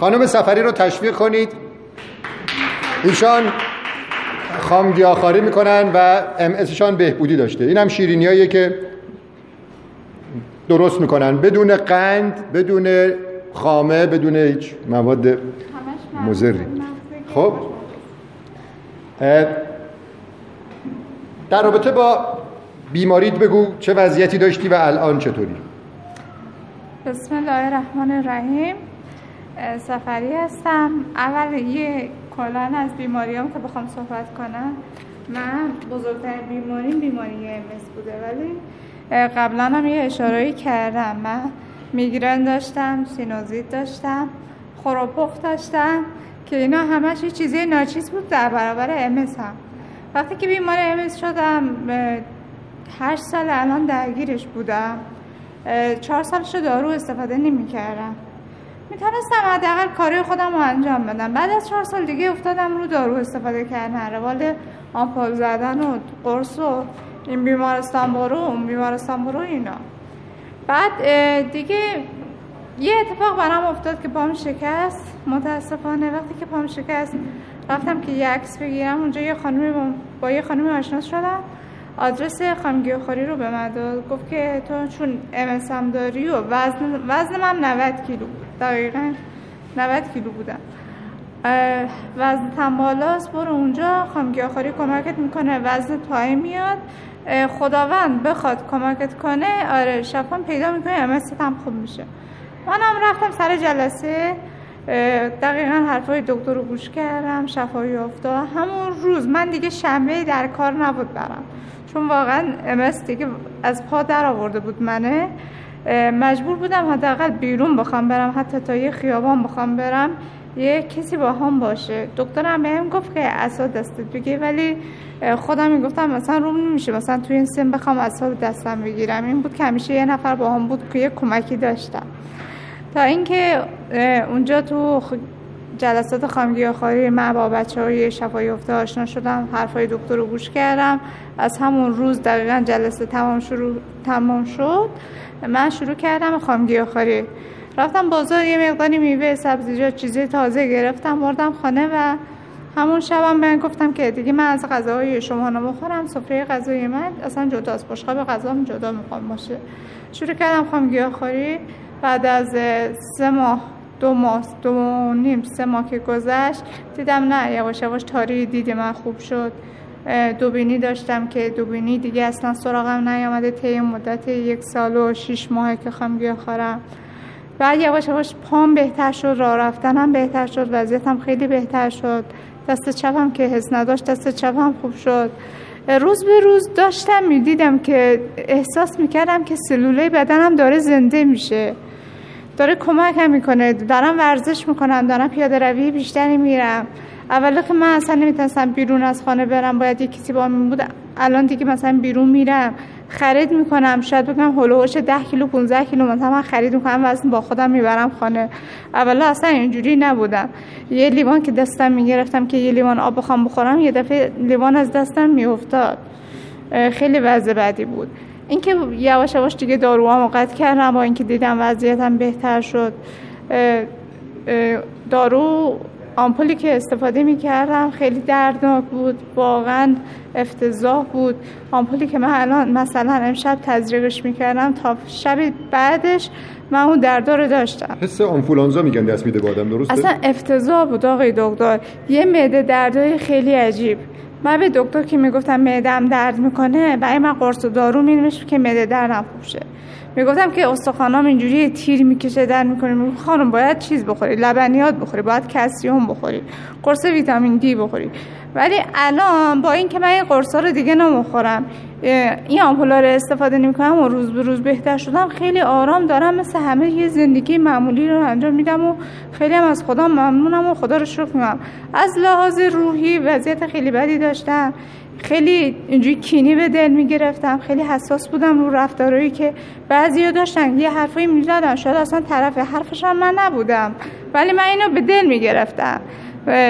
خانم سفری رو تشویق کنید. ایشان خامگیاخاری می‌کنن و ام بهبودی داشته. این هم شیرینیاییه که درست می‌کنن. بدون قند بدون خامه بدون هیچ مواد مزری خب. در رابطه با بیماریت بگو چه وضعیتی داشتی و الان چطوری؟ بسم الله الرحمن الرحیم. سفری هستم. اول یه کلان از بیماریام که بخوام صحبت کنم. من بزرگترین بیماری بیماری امس بوده ولی قبلا هم یه اشاره کردم. من میگرن داشتم سینوزیت داشتم خروپخ داشتم که اینا همش یه چیزی ناچیز بود در برابر امس هم. وقتی که بیمار امس شدم هشت سال الان درگیرش بودم. چهار سالش دارو استفاده نمی کردم می‌تونستم حداقل کاری خودم رو انجام بدم. بعد از چهار سال دیگه افتادم رو دارو استفاده کردن. روال آمپول زدن و قرص و این بیمارستان برو اون بیمارستان برو اینا. بعد دیگه یه اتفاق برام افتاد که پام شکست. متاسفانه وقتی که پام شکست رفتم که یه عکس بگیرم. اونجا یه خانمی با یه خانمی آشنا شدم. آدرس خامگیاخوری رو به من داد. گفت که تو چون امسم داری و وزن, وزن من 90 کیلو دقیقا 90 کیلو بودم. وزن بالاست برو اونجا. خامگیاخوری کمکت می‌کنه. وزن پایین میاد. خداوند بخواد کمکت کنه. آره شفان پیدا می‌کنه. امست هم خوب میشه. منم رفتم سر جلسه. دقیقا حرفای دکتر رو گوش کردم. شفایی افتاد. همون روز من دیگه شنبه در کار نبود برم چون واقعا امس دیگه از پا در آورده بود منه. مجبور بودم حداقل بیرون بخوام برم حتی تا یه خیابان بخوام برم یه کسی با هم باشه. دکترم بهم گفت که اصلا دستت بگی ولی خودم می‌گفتم مثلا روم نمیشه مثلا توی این سن بخوام اصلا دستم بگیرم. این بود که همیشه یه نفر با هم بود که یه کمکی داشتم. تا اینکه اونجا تو جلسات خامگی خاری من با بچه های شفایی افته آشنا شدم حرفای دکتر رو گوش کردم. از همون روز دقیقا جلسه تمام, شروع تمام شد. من شروع کردم خامگی خاری رفتم بازار یه مقداری میوه سبزیجات چیزی تازه گرفتم بردم خانه و همون شبم من گفتم که دیگه من از غذاهای شما نمی‌خورم سفره غذای من اصلا جداست بشقاب غذام جدا می‌خوام باشه. شروع کردم خام خاری بعد از سه ماه دو ماه دو نیم سه ماه که گذشت دیدم نه یواش یواش تاری دید من خوب شد. دوبینی داشتم که دوبینی دیگه اصلا سراغم نیامده طی مدت یک سال و شیش ماه که خواهم خورم. بعد یواش یواش پام بهتر شد راه رفتنم بهتر شد وضعیتم خیلی بهتر شد. دست چپم که حس نداشت دست چپم خوب شد. روز به روز داشتم می‌دیدم که احساس می‌کردم که سلوله بدنم داره زنده میشه. داره کمک هم می‌کنه. دارم ورزش می‌کنم دارم پیاده روی بیشتری میرم. اولا که من اصلا نمی‌تونستم بیرون از خانه برم باید یه کسی با من بود. الان دیگه مثلا بیرون میرم. خرید می‌کنم. شاید بگم هلوهاش 10 کیلو 15 کیلو مثلا من خرید می‌کنم وزن با خودم می‌برم خانه. اولا اصلا اینجوری نبودم. یه لیوان که دستم می‌گرفتم که یه لیوان آب بخوام بخورم یه دفعه لیوان از دستم میافتاد. خیلی وضع بدی بود. اینکه یواش یواش دیگه داروام قطع کردم با اینکه دیدم وضعیتم بهتر شد دارو آمپولی که استفاده می کردم خیلی دردناک بود واقعا افتضاح بود. آمپولی که من الان مثلا امشب تزریقش می کردم تا شب بعدش من اون دردا رو داشتم. حس آنفولانزا میگن دست میده بادم درسته؟ اصلا افتضاح بود آقای دکتر. یه معده دردای خیلی عجیب. من به دکتر که می‌گفتم معدم درد می‌کنه برای من قرص و دارو مینوشت که معده دردم خوب شه می‌گفتم که استخوانام اینجوری تیر می‌کشه در می‌کنه. خانم باید چیز بخوری لبنیات بخوری باید کلسیوم بخوری قرص ویتامین دی بخوری. ولی الان با اینکه من این قرصا رو دیگه نمی‌خورم این آمپولا رو استفاده نمی‌کنم و روز به روز بهتر شدم خیلی آرام دارم. مثل همه یه زندگی معمولی رو انجام میدم و خیلی هم از خدا ممنونم و خدا رو شکر می‌کنم. از لحاظ روحی وضعیت خیلی بدی داشتم. خیلی اینجوری کینی به دل می‌گرفتم. خیلی حساس بودم رو رفتارهایی که بعضیا داشتن. یه حرفایی می‌زدن. شاید اصلا طرف حرفش من نبودم. ولی من اینو به دل می‌گرفتم.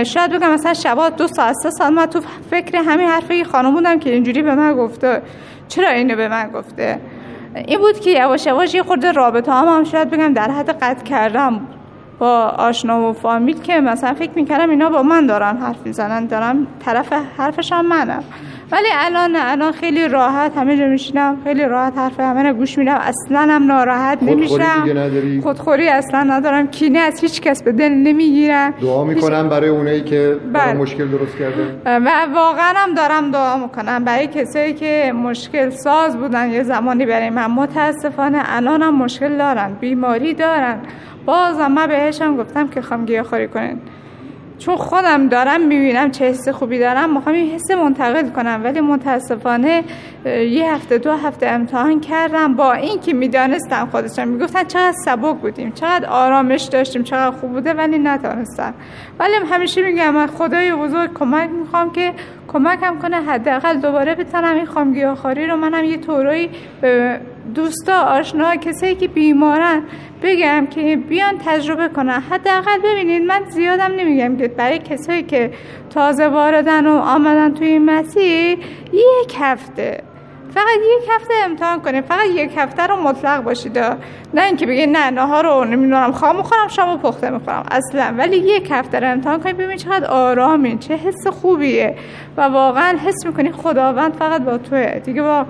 شاید بگم مثلا شبا دو ساعت سه سال من تو فکر همین حرفی خانم بودم که اینجوری به من گفته. چرا اینو به من گفته؟ این بود که یواش یواش یه خورده رابطه هم, هم شاید بگم در حد قطع کردم. با آشنا و فامیل که مثلا فکر می‌کردم اینا با من دارن حرف می‌زنن دارم طرف حرفشان منم. ولی الان الان خیلی راحت همه جا میشینم خیلی راحت حرف همه رو گوش میدم. اصلا هم ناراحت نمیشم. خودخوری اصلا ندارم. کینه از هیچ کس به دل نمی‌گیرم. دعا می‌کنم برای اونایی که بله. مشکل درست کرده؟ و واقعا هم دارم دعا می‌کنم. برای کسایی که مشکل ساز بودن یه زمانی برای من متاسفانه الان هم مشکل دارن بیماری دارن. بازم من بهشم گفتم که خواهم گیاهخواری کنین. چون خودم دارم می‌بینم چه حس خوبی دارم می‌خوام این حس منتقل کنم. ولی متاسفانه یه هفته دو هفته امتحان کردم. با این که می‌دانستم خودشم می‌گفتن چقدر سبک بودیم چقدر آرامش داشتیم چقدر خوب بوده ولی نتانستم ولی همیشه میگم من خدای بزرگ کمک می‌خوام که کمکم کنه حداقل دوباره بتونم این خامگیاخواری رو. منم یه طوری به دوستا آشنا کسایی که بیمارن بگم که بیان تجربه کنن. حداقل ببینید من زیادم نمیگم که برای کسایی که تازه واردن و آمدن توی این مسیر یک هفته. فقط یک هفته امتحان کنید. فقط یک هفته رو مطلق باشید. نه اینکه بگید نه نهار رو نمی‌دونم خواهم می‌خورم شام پخته می‌خورم. اصلا. ولی یک هفته رو امتحان کنید ببینید چقدر آرامین چه حس خوبیه. و واقعا حس می‌کنی خداوند فقط با توه. دیگه با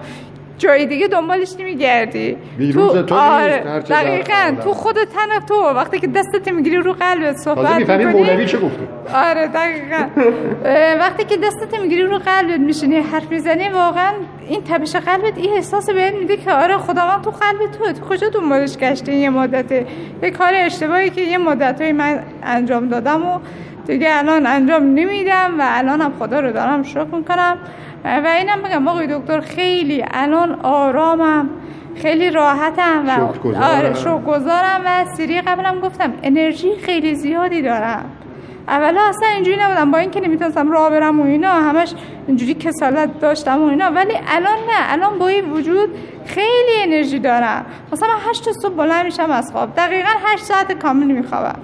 جای دیگه دنبالش نمیگردی. تو, آره دقیقا تو خود تن تو وقتی که دستت می‌گیری رو قلبت صحبت می‌کنی. مولوی چه گفته. آره دقیقا. وقتی که دستت می‌گیری رو قلبت میشینی حرف می‌زنی واقعا این تبش قلبت این احساس بهت میده که آره خداوند تو قلب تو تو کجا دنبالش گشتی؟ یه مدته. یه کار اشتباهی که یه مدتهایی من انجام دادم و دیگه الان انجام نمیدم و الانم خدا رو دارم شکر می‌کنم. و اینم بگم آقای دکتر خیلی الان آرامم خیلی راحتم و آره گذارم و سری قبلم گفتم انرژی خیلی زیادی دارم. اولا اصلا اینجوری نبودم با اینکه نمی‌تونستم راه برم و اینا همش اینجوری کسالت داشتم و اینا ولی الان نه الان با این وجود خیلی انرژی دارم. مثلا من هشت صبح بلند میشم از خواب دقیقا هشت ساعت کامل میخوابم.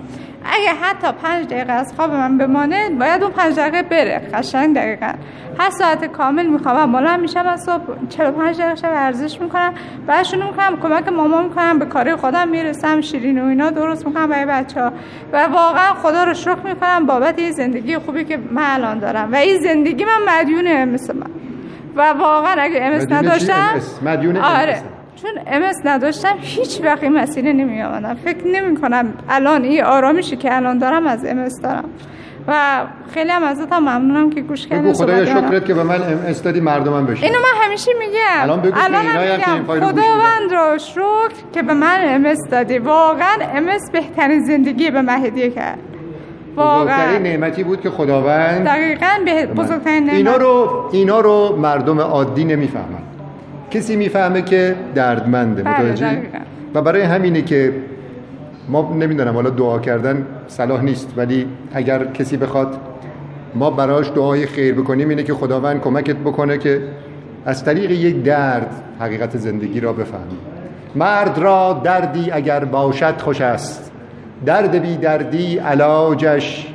اگه حتی پنج دقیقه از خواب من بمانه باید اون پنج دقیقه بره. قشنگ دقیقا. هر ساعت کامل می‌خوام بالا میشم از صبح 45 دقیقه شب ورزش می‌کنم. بعد شروع می‌کنم کمک مامان می‌کنم به کار خودم می‌رسم. شیرین و اینا درست می‌کنم برای بچه ها و واقعا خدا رو شکر می‌کنم بابت این زندگی خوبی که من الان دارم. و این زندگی من مدیون مثل من. و واقعا اگه امس نداشتم مدیون آره. چون امس نداشتم هیچ وقت این مسیر نمی آمدم فکر نمی کنم الان این آرامشی که الان دارم از امس دارم. و خیلی هم ازت هم ممنونم که گوش کردی بگو خدایا شکرت که به من ام اس دادی مردمم بشه اینو من همیشه میگم. الان بگو الان میگم. خداوند رو شکر که به من ام اس دادی. واقعا ام اس بهترین زندگی به من هدیه کرد. واقعا. نعمتی بود که خداوند دقیقاً به بزرگترین نعمت. اینا رو اینا رو مردم عادی نمی‌فهمن. کسی می‌فهمه که دردمنده بله، متوجه و برای همینه که ما نمی‌دونم حالا دعا کردن صلاح نیست ولی اگر کسی بخواد ما براش دعای خیر بکنیم اینه که خداوند کمکت بکنه که از طریق یک درد حقیقت زندگی را بفهمی مرد را دردی اگر باشد خوش است. درد بی دردی علاجش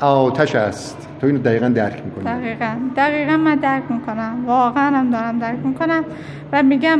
آتش است. تو اینو دقیقا درک می‌کنی. دقیقا. دقیقا من درک می‌کنم. واقعا هم دارم درک می‌کنم و میگم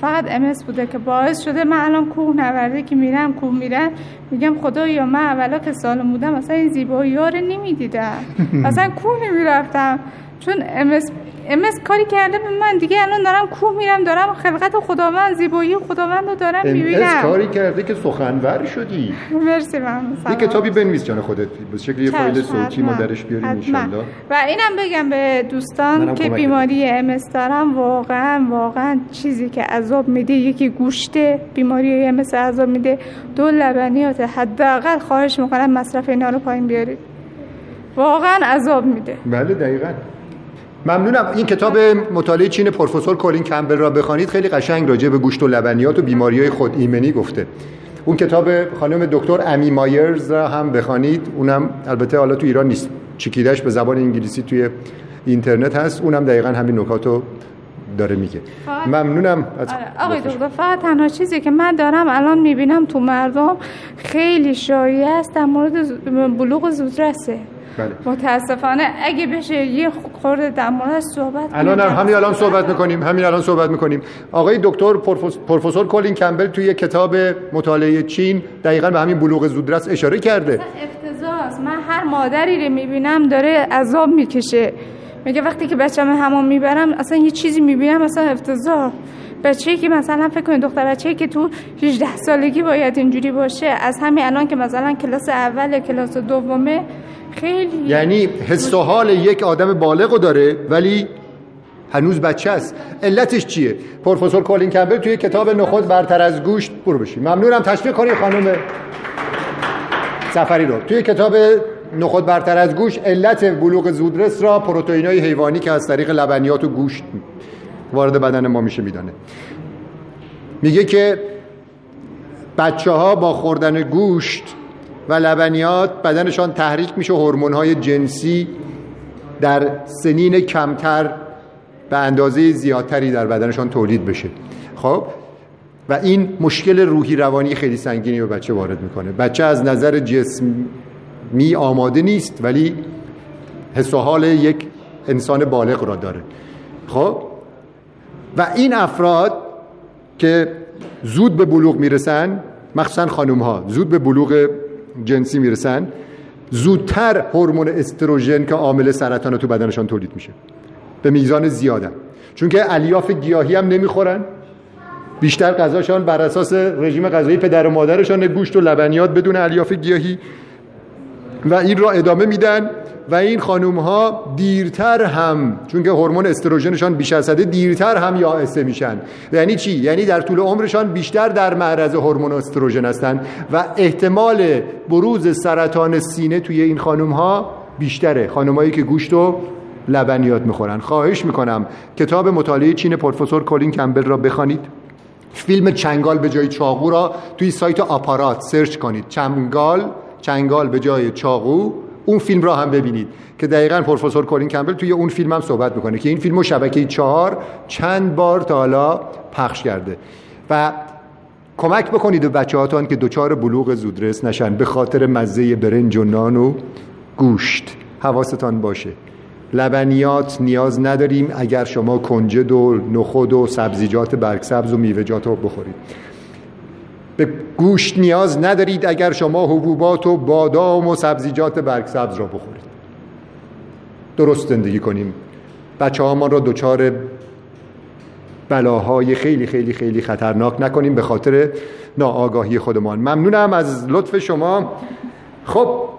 فقط امس بوده که باعث شده من الان کوه نورده که میرم کوه میرم. میگم خدایا من اولا که سالم بودم اصلا این زیبایی ها رو نمی‌دیدم. اصلا کوه نمی‌رفتم. چون امس امس کاری کرده به من. دیگه الان دارم کوه میرم دارم خلقت خداوند زیبایی خداوند رو دارم می‌بینم. کاری کرده که سخنور شدی. مرسی من یه کتابی بنویس جان خودت. به شکل یه فایل صوتی ما درش بیاریم ان و اینم بگم به دوستان که بیماری امس دارم واقعا واقعا چیزی که عذاب میده یکی گوشته بیماری امس عذاب میده. دو لبنیات حداقل خواهش می‌کنم مصرف اینا رو پایین بیارید. واقعا عذاب میده. بله دقیقاً. ممنونم. این کتاب مطالعه چین پروفسور کولین کمبل را بخوانید. خیلی قشنگ راجع به گوشت و لبنیات و بیماری های خود ایمنی گفته. اون کتاب خانم دکتر امی مایرز را هم بخوانید. اونم البته حالا تو ایران نیست. چکیدش به زبان انگلیسی توی اینترنت هست. اونم دقیقا همین نکاتو داره میگه. ممنونم. از آره، آقای دکتر فقط تنها چیزی که من دارم الان می‌بینم تو مردم خیلی شایع است در مورد بلوغ زودرسه. بله. متاسفانه اگه بشه یه خورده در مورد صحبت الان هم همین الان صحبت می‌کنیم همین الان صحبت می‌کنیم. آقای دکتر پروفسور کولین کمبل توی کتاب مطالعه چین دقیقا به همین بلوغ زودرس اشاره کرده. افتضاح من هر مادری رو می‌بینم داره عذاب می‌کشه. میگه وقتی که بچه‌م همون می‌برم اصلا یه چیزی می‌بینم اصلا افتضاح بچه‌ای که مثلا فکر کنید دختر بچه‌ای که تو 18 سالگی باید اینجوری باشه از همین الان که مثلا کلاس اول کلاس دومه خیلی. یعنی حس و حال یک آدم بالغ داره ولی هنوز بچه است. علتش چیه؟ پروفسور کولین کمبل توی کتاب نخود برتر از گوشت برو بشی ممنونم. تشویق کنید خانم سفری رو. توی کتاب نخود برتر از گوشت علت بلوغ زودرس را پروتئینای حیوانی که از طریق لبنیات و گوشت وارد بدن ما میشه میدانه. میگه که بچه ها با خوردن گوشت و لبنیات بدنشان تحریک میشه هورمون های جنسی در سنین کمتر به اندازه زیادتری در بدنشان تولید بشه. خب؟ و این مشکل روحی روانی خیلی سنگینی به بچه وارد می‌کنه. بچه از نظر جسمی آماده نیست ولی حس و حال یک انسان بالغ را داره. خب؟ و این افراد که زود به بلوغ می‌رسن مخصوصا خانوم ها زود به بلوغ جنسی می‌رسن زودتر هورمون استروژن که عامل سرطان تو بدنشان تولید میشه. به میزان زیادن چون که الیاف گیاهی هم نمی‌خورن. بیشتر غذاشان بر اساس رژیم غذایی پدر و مادرشان گوشت و لبنیات بدون الیاف گیاهی. و این را ادامه میدن و این خانوم ها دیرتر هم چون که هورمون استروژنشان بیش از حد دیرتر هم یائسه میشن. یعنی چی؟ یعنی در طول عمرشان بیشتر در معرض هورمون استروژن هستند و احتمال بروز سرطان سینه توی این خانوم ها بیشتره. خانمایی که گوشت و لبنیات می‌خورن. خواهش می‌کنم کتاب مطالعه چین پروفسور کولین کمبل را بخوانید. فیلم چنگال به جای چاقو را توی سایت آپارات سرچ کنید. چنگال چنگال به جای چاقو اون فیلم را هم ببینید. که دقیقا پروفسور کولین کمبل توی اون فیلم هم صحبت می‌کنه که این فیلم شبکه چهار چند بار تا حالا پخش کرده. و کمک بکنید به بچه هاتان که دوچار بلوغ زودرس نشن به خاطر مزه برنج و نان و گوشت. حواستان باشه. لبنیات نیاز نداریم اگر شما کنجد و نخود و سبزیجات برگسبز و میوه‌جات رو بخورید. به گوشت نیاز ندارید اگر شما حبوبات و بادام و سبزیجات برگسبز را بخورید. درست زندگی کنیم. بچه ما را دچار بلاهای خیلی خیلی خیلی خطرناک نکنیم به خاطر ناآگاهی خودمان. ممنونم از لطف شما. خب